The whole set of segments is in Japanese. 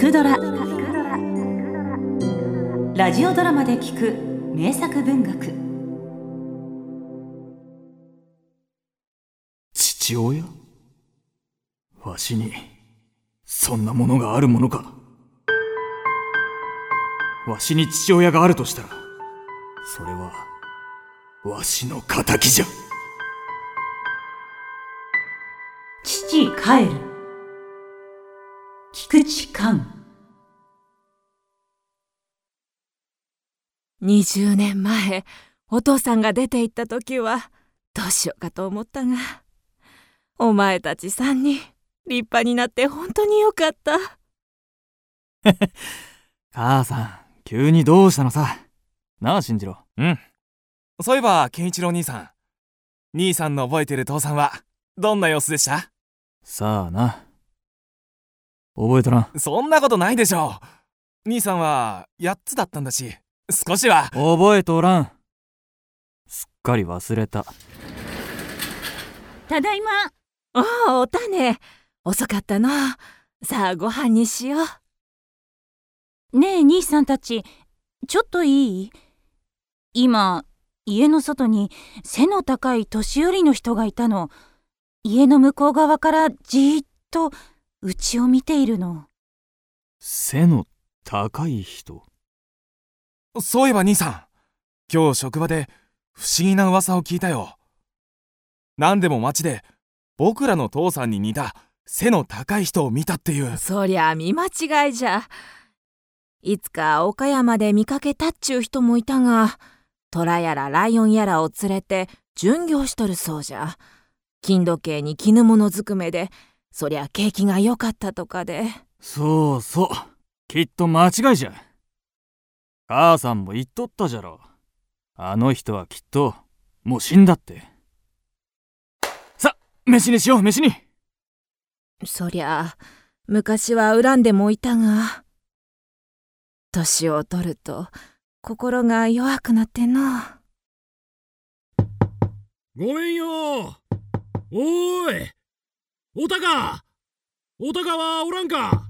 くドラ」ラジオドラマで聞く名作文学。父親？わしにそんなものがあるものか？わしに父親があるとしたらそれはわしの仇じゃ。父帰る菊池寛20年前お父さんが出て行った時はどうしようかと思ったがお前たち3人立派になって本当によかった。母さん急にどうしたのさ。なあ信じろうん。そういえば健一郎兄さん。兄さんの覚えてる父さんはどんな様子でした？さあな。覚えとらん。そんなことないでしょう。兄さんは8つだったんだし少しは。覚えとらん。すっかり忘れた。ただいま。ああお種。遅かったの。さあご飯にしよう。ねえ兄さんたちちょっといい？今家の外に背の高い年寄りの人がいたの。家の向こう側からじーっとうちを見ているの。背の高い人そういえば兄さん今日職場で不思議な噂を聞いたよ。何でも街で僕らの父さんに似た背の高い人を見たっていう。そりゃ見間違いじゃ。いつか岡山で見かけたっちゅう人もいたが虎やらライオンやらを連れて巡業しとるそうじゃ。金時計に絹物ずくめでそりゃ景気が良かったとかで。そうそう。きっと間違いじゃ母さんも言っとったじゃろ。あの人はきっともう死んだって。さ飯にしよう飯に。そりゃ昔は恨んでもいたが。年を取ると心が弱くなっての。ごめんよおーい。おたか。おたかはおらんか。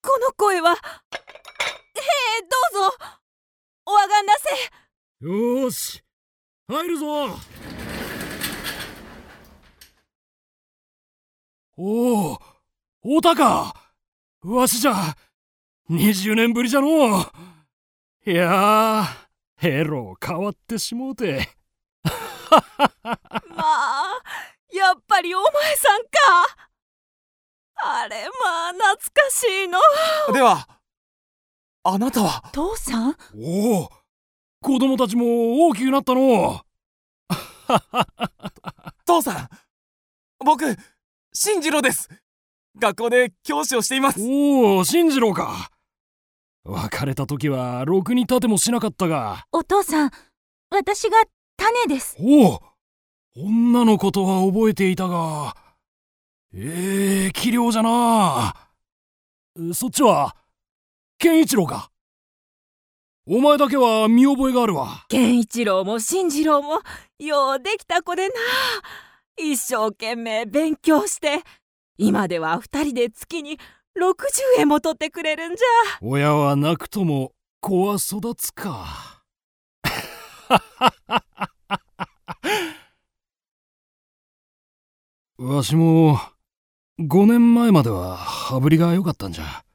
この声はへえどうぞおあがんなせよーし。入るぞ。おおおたか。わしじゃ。20年ぶりじゃのいやーヘロ変わってしもうて。まあやっぱりお前さんか。あれまあ懐かしいの。ではあなたは？父さん？おお子供たちも大きくなったの。父さん僕進次郎です。学校で教師をしています。おお信じろか。別れた時はろくに立てもしなかったが。お父さん私が種です。おお女のことは覚えていたが。ええー、器量じゃな。そっちは健一郎かお前だけは見覚えがあるわ。健一郎も進次郎もようできた子でな。一生懸命勉強して今では二人で月に60円も取ってくれるんじゃ。親はなくとも子は育つか。わしも5年前までは羽振りが良かったんじゃ。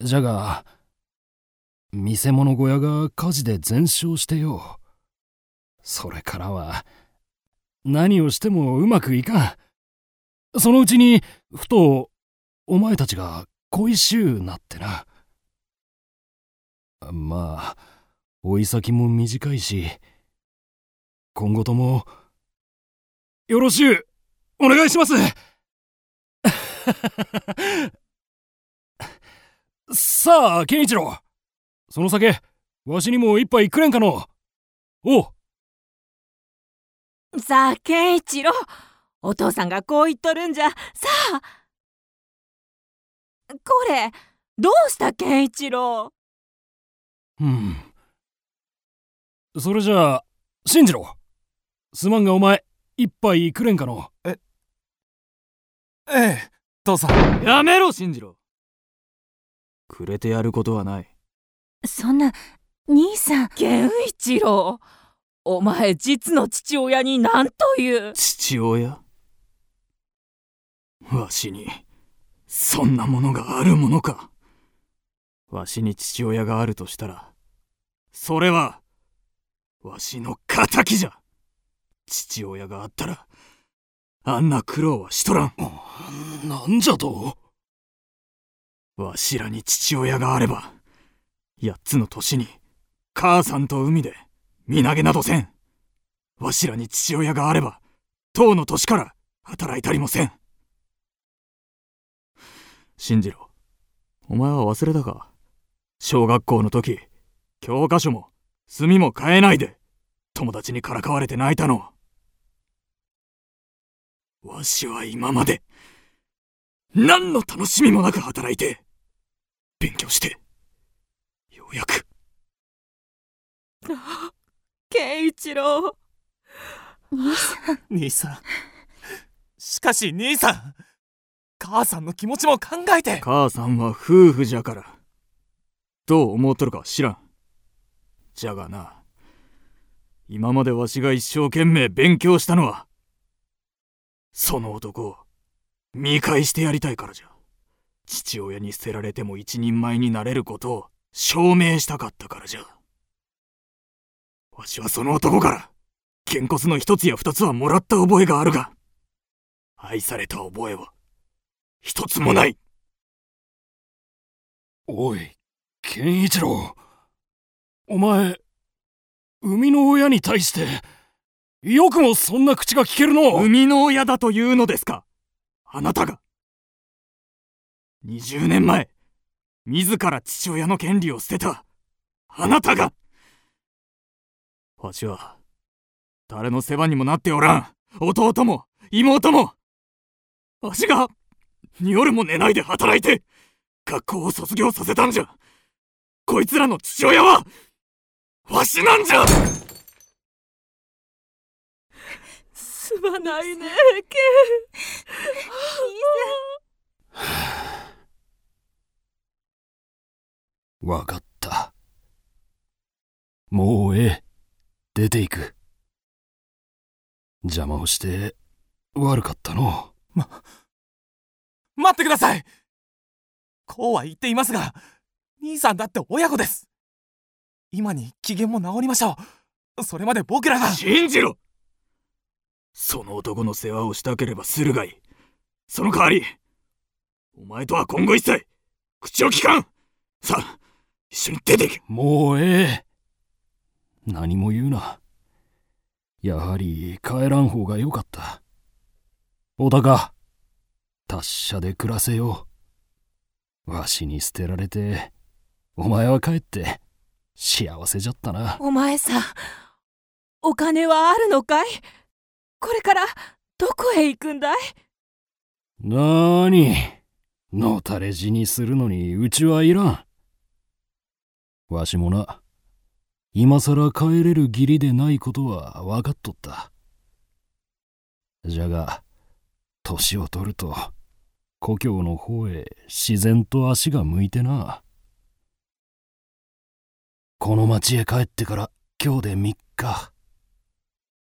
じゃが見せ物小屋が火事で全焼してよそれからは何をしてもうまくいかん。そのうちにふとお前たちが恋しゅうなってな。まあ追い先も短いし今後ともよろしゅうお願いします。さあ健一郎。その酒わしにも一杯くれんかのおう。さあ健一郎お父さんがこう言っとるんじゃ。さあ。これどうした健一郎うん。それじゃあ信じろ。すまんがお前一杯くれんかのええ父さん。やめろ信じろ。くれてやることはないそんな兄さん。健一郎お前実の父親に何という。父親？わしにそんなものがあるものか。わしに父親があるとしたらそれはわしの仇じゃ。父親があったらあんな苦労はしとらん。なんじゃと？わしらに父親があれば八つの年に母さんと海で身投げなどせん。わしらに父親があれば当の年から働いたりもせん。信じろお前は忘れたか？小学校の時教科書も墨も買えないで友達にからかわれて泣いたの。わしは今まで何の楽しみもなく働いて勉強してうやく健一郎兄さん兄さん。しかし兄さん。母さんの気持ちも考えて。母さんは夫婦じゃから。どう思うとるか知らん。じゃがな。今までわしが一生懸命勉強したのはその男を見返してやりたいからじゃ。父親に捨てられても一人前になれることを証明したかったからじゃ。わしはその男からげんこつの一つや二つはもらった覚えがあるが愛された覚えは一つもない。おい健一郎。お前生みの親に対してよくもそんな口が聞けるの。生みの親だというのですか？あなたが。20年前自ら父親の権利を捨てた。あなたが。わしは誰の世話にもなっておらん。弟も妹も。わしが夜も寝ないで働いて学校を卒業させたんじゃ。こいつらの父親はわしなんじゃ。すまないね健わかった。もうええ。出ていく。邪魔をして悪かったの。待ってください。こうは言っていますが兄さんだって親子です。今に機嫌も治りましょう。それまで僕らが。信じろ。その男の世話をしたければするがいい。その代わりお前とは今後一切口を聞かん。さあ一緒に出ていけ。もうええ。何も言うな。やはり帰らん方がよかった。小高達者で暮らせよわしに捨てられてお前は帰って幸せじゃったな。お前さんお金はあるのかい？これからどこへ行くんだい？なーに。のたれ死にするのにうちはいらんわしもな。今さら帰れる義理でないことは分かっとった。じゃが年を取ると故郷の方へ自然と足が向いてな。この町へ帰ってから今日で3日。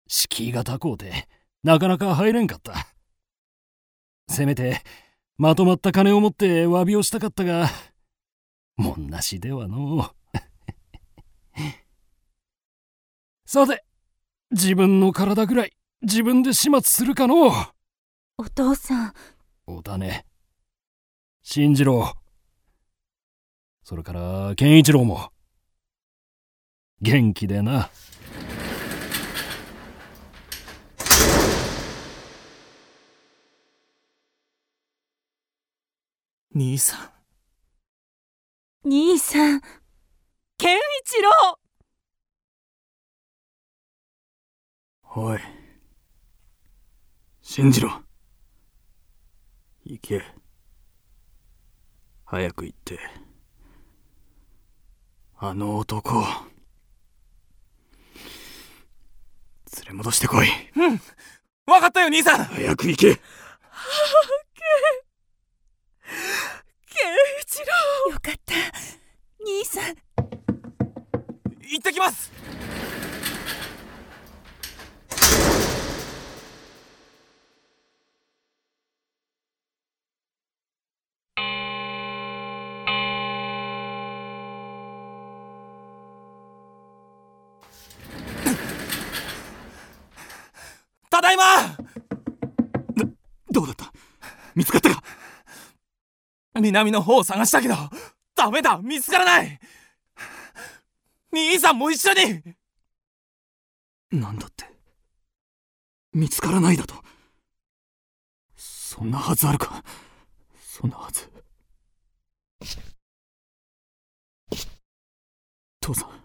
敷居が高うてなかなか入れんかった。せめてまとまった金を持って詫びをしたかったがもんなしではのう。さて自分の体ぐらい自分で始末するかのお父さん。お種信じろ。それから健一郎も。元気でな。兄さん。兄さん。健一郎おい。信じろ。行け。早く行って。あの男を。連れ戻してこい。うん。わかったよ、兄さん早く行け。よかった兄さん行ってきますただいま。どうだった？見つかったか？南の方を探したけどダメだ。見つからない。兄さんも一緒に。なんだって？見つからないだと？そんなはずあるか？そんなはず。父さん。